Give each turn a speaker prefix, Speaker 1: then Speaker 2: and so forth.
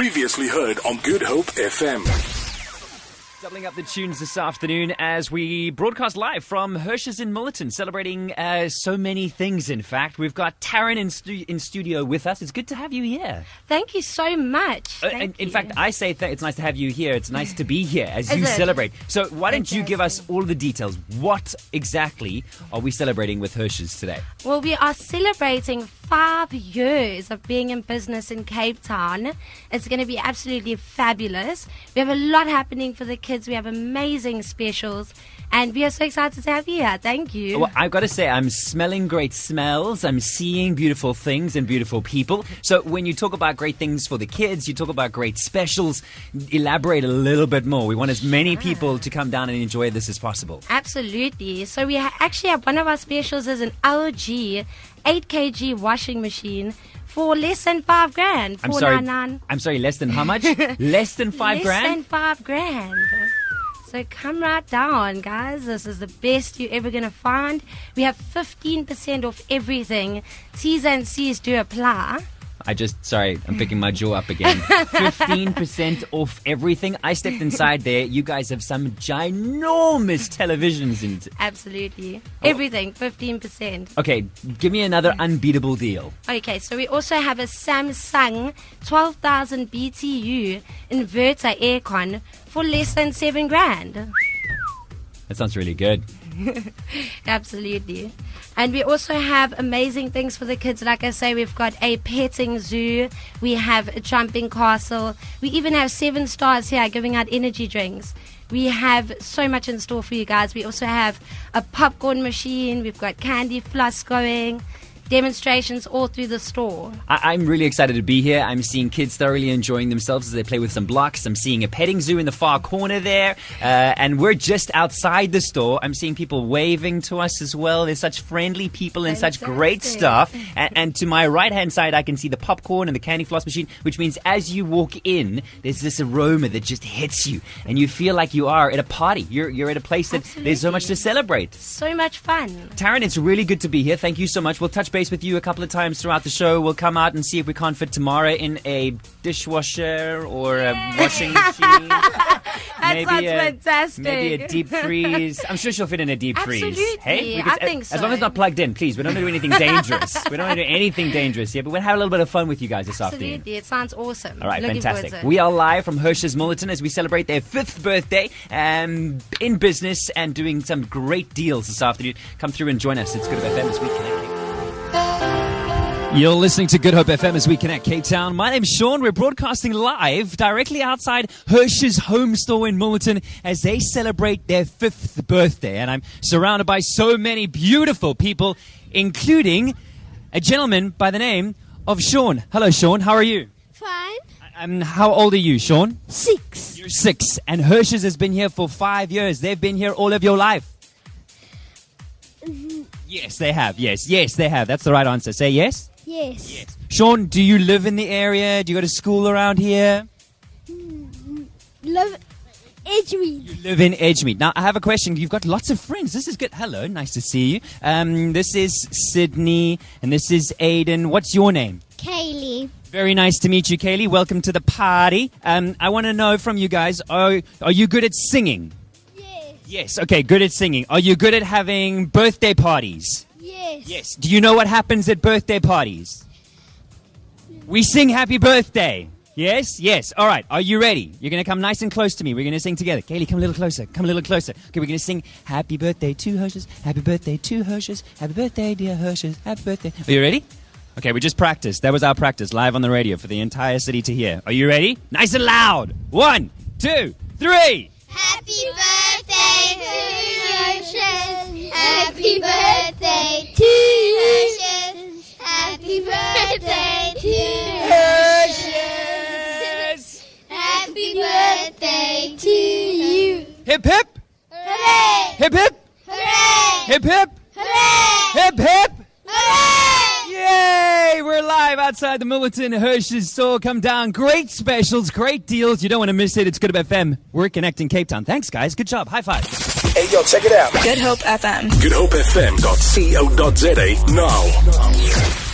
Speaker 1: Previously heard on Good Hope FM.
Speaker 2: Doubling up the tunes this afternoon as we broadcast live from Hirsch's in Milnerton, celebrating uh, so many things, in fact. We've got Taryn in, stu- in studio with us. It's good to have you here.
Speaker 3: Thank you so much.
Speaker 2: Uh,
Speaker 3: Thank
Speaker 2: in, in fact, I say th- it's nice to have you here. It's nice to be here as
Speaker 3: Is
Speaker 2: you
Speaker 3: it?
Speaker 2: celebrate. So, why don't you give us all the details? What exactly are we celebrating with Hirsch's today?
Speaker 3: well, we are celebrating five years of being in business in Cape Town. It's going to be absolutely fabulous. We have a lot happening for the kids. We have amazing specials, and we are so excited to have you here. Thank you.
Speaker 2: Well, I've got to say, I'm smelling great smells. I'm seeing beautiful things and beautiful people. So, when you talk about great things for the kids, you talk about great specials. Elaborate a little bit more. We want as many people to come down and enjoy this as possible.
Speaker 3: Absolutely. So we actually have one of our specials is an LG 8 kg washing machine for less than five grand.
Speaker 2: I'm sorry.
Speaker 3: 499.
Speaker 2: I'm sorry. Less than how much? less than five
Speaker 3: less
Speaker 2: grand.
Speaker 3: than five grand. So come right down, guys. This is the best you're ever gonna find. We have 15% off everything. T's and C's do apply.
Speaker 2: I just sorry, I'm picking my jaw up again. Fifteen percent off everything. I stepped inside there. You guys have some ginormous televisions in.
Speaker 3: Absolutely.
Speaker 2: Oh.
Speaker 3: Everything, 15%.
Speaker 2: Okay, give me another unbeatable deal.
Speaker 3: Okay, so we also have a Samsung 12,000 BTU inverter aircon for less than seven grand.
Speaker 2: That sounds really good.
Speaker 3: Absolutely. And we also have amazing things for the kids. Like I say, we've got a petting zoo, we have a jumping castle, we even have seven stars here giving out energy drinks. We have so much in store for you guys. We also have a popcorn machine, we've got candy floss going, demonstrations all through the store.
Speaker 2: I- I'm really excited to be here. I'm seeing kids thoroughly enjoying themselves as they play with some blocks. I'm seeing a petting zoo in the far corner there. Uh, and we're just outside the store. I'm seeing people waving to us as well. There's such friendly people and such great stuff. And, and to my right hand side, I can see the popcorn and the candy floss machine, which means as you walk in, there's this aroma that just hits you. And you feel like you are at a party. You're, you're at a place that there's so much to celebrate.
Speaker 3: So much fun.
Speaker 2: Taryn, it's really good to be here. Thank you so much. We'll touch base with you a couple of times throughout the show. We'll come out and see if we can't fit Tamara in a dishwasher or a washing machine.
Speaker 3: That sounds
Speaker 2: a,
Speaker 3: fantastic.
Speaker 2: Maybe a deep freeze. I'm sure she'll fit in a deep freeze.
Speaker 3: Absolutely.
Speaker 2: Hey,
Speaker 3: I
Speaker 2: Because-
Speaker 3: think
Speaker 2: As long as it's not plugged in, please. We don't want to do anything dangerous. we don't want to do anything dangerous here, but we'll have a little bit of fun with you guys this afternoon.
Speaker 3: Absolutely. It sounds awesome.
Speaker 2: All right,
Speaker 3: Looking
Speaker 2: fantastic.
Speaker 3: forward to it.
Speaker 2: We are live from Hirsch's Milnerton as we celebrate their fifth birthday um, in business and doing some great deals this afternoon. Come through and join us. It's Good FM as we connect. You're listening to Good Hope FM as we connect Cape Town. My name's Sean. We're broadcasting live directly outside Hirsch's home store in Milnerton as they celebrate their fifth birthday. And I'm surrounded by so many beautiful people, including a gentleman by the name of Sean. Hello, Sean. How are you?
Speaker 4: Fine.
Speaker 2: Um, how old are you, Sean?
Speaker 4: Six.
Speaker 2: You're six. And Hirsch's has been here for five years. They've been here all of your life. Yes, they have. Yes, yes, they have. That's the right answer. Say yes.
Speaker 4: Yes.
Speaker 2: Sean, do you live in the area? Do you go to school around here?
Speaker 4: Love Edgemead.
Speaker 2: You live in Edgemead. Now, I have a question. You've got lots of friends. This is good. Hello, nice to see you. Um, this is Sydney, and this is Aiden. What's your name?
Speaker 4: Kaylee.
Speaker 2: Very nice to meet you, Kaylee. Welcome to the party. Um, I want to know from you guys: Are are you good at singing?
Speaker 4: Yes.
Speaker 2: Yes. Okay, good at singing. Are you good at having birthday parties?
Speaker 4: Yes.
Speaker 2: Yes. Do you know what happens at birthday parties? We sing happy birthday. Yes? Yes. All right. Are you ready? You're going to come nice and close to me. We're going to sing together. Kaylee, come a little closer. Come a little closer. Okay, we're going to sing happy birthday to Hershey's. Happy birthday to Hershey's. Happy birthday, dear Hershey's. Happy birthday. Are you ready? Okay, we just practiced. That was our practice live on the radio for the entire city to hear. Are you ready? Nice and loud. One, two, three.
Speaker 4: Happy birthday to
Speaker 2: Hip, hip.
Speaker 4: Hooray!
Speaker 2: Hip, hip.
Speaker 4: Hooray!
Speaker 2: Hip, hip.
Speaker 4: Hooray!
Speaker 2: Hip, hip.
Speaker 4: Hooray!
Speaker 2: Yay! We're live outside the Milnerton Hirsch's store. Come down. Great specials, great deals. You don't want to miss it. It's Good Hope FM. We're connecting Cape Town. Thanks, guys. Good job. High five.
Speaker 1: Hey, yo, check it out.
Speaker 5: Good Hope FM.
Speaker 1: GoodHopeFM.co.za now.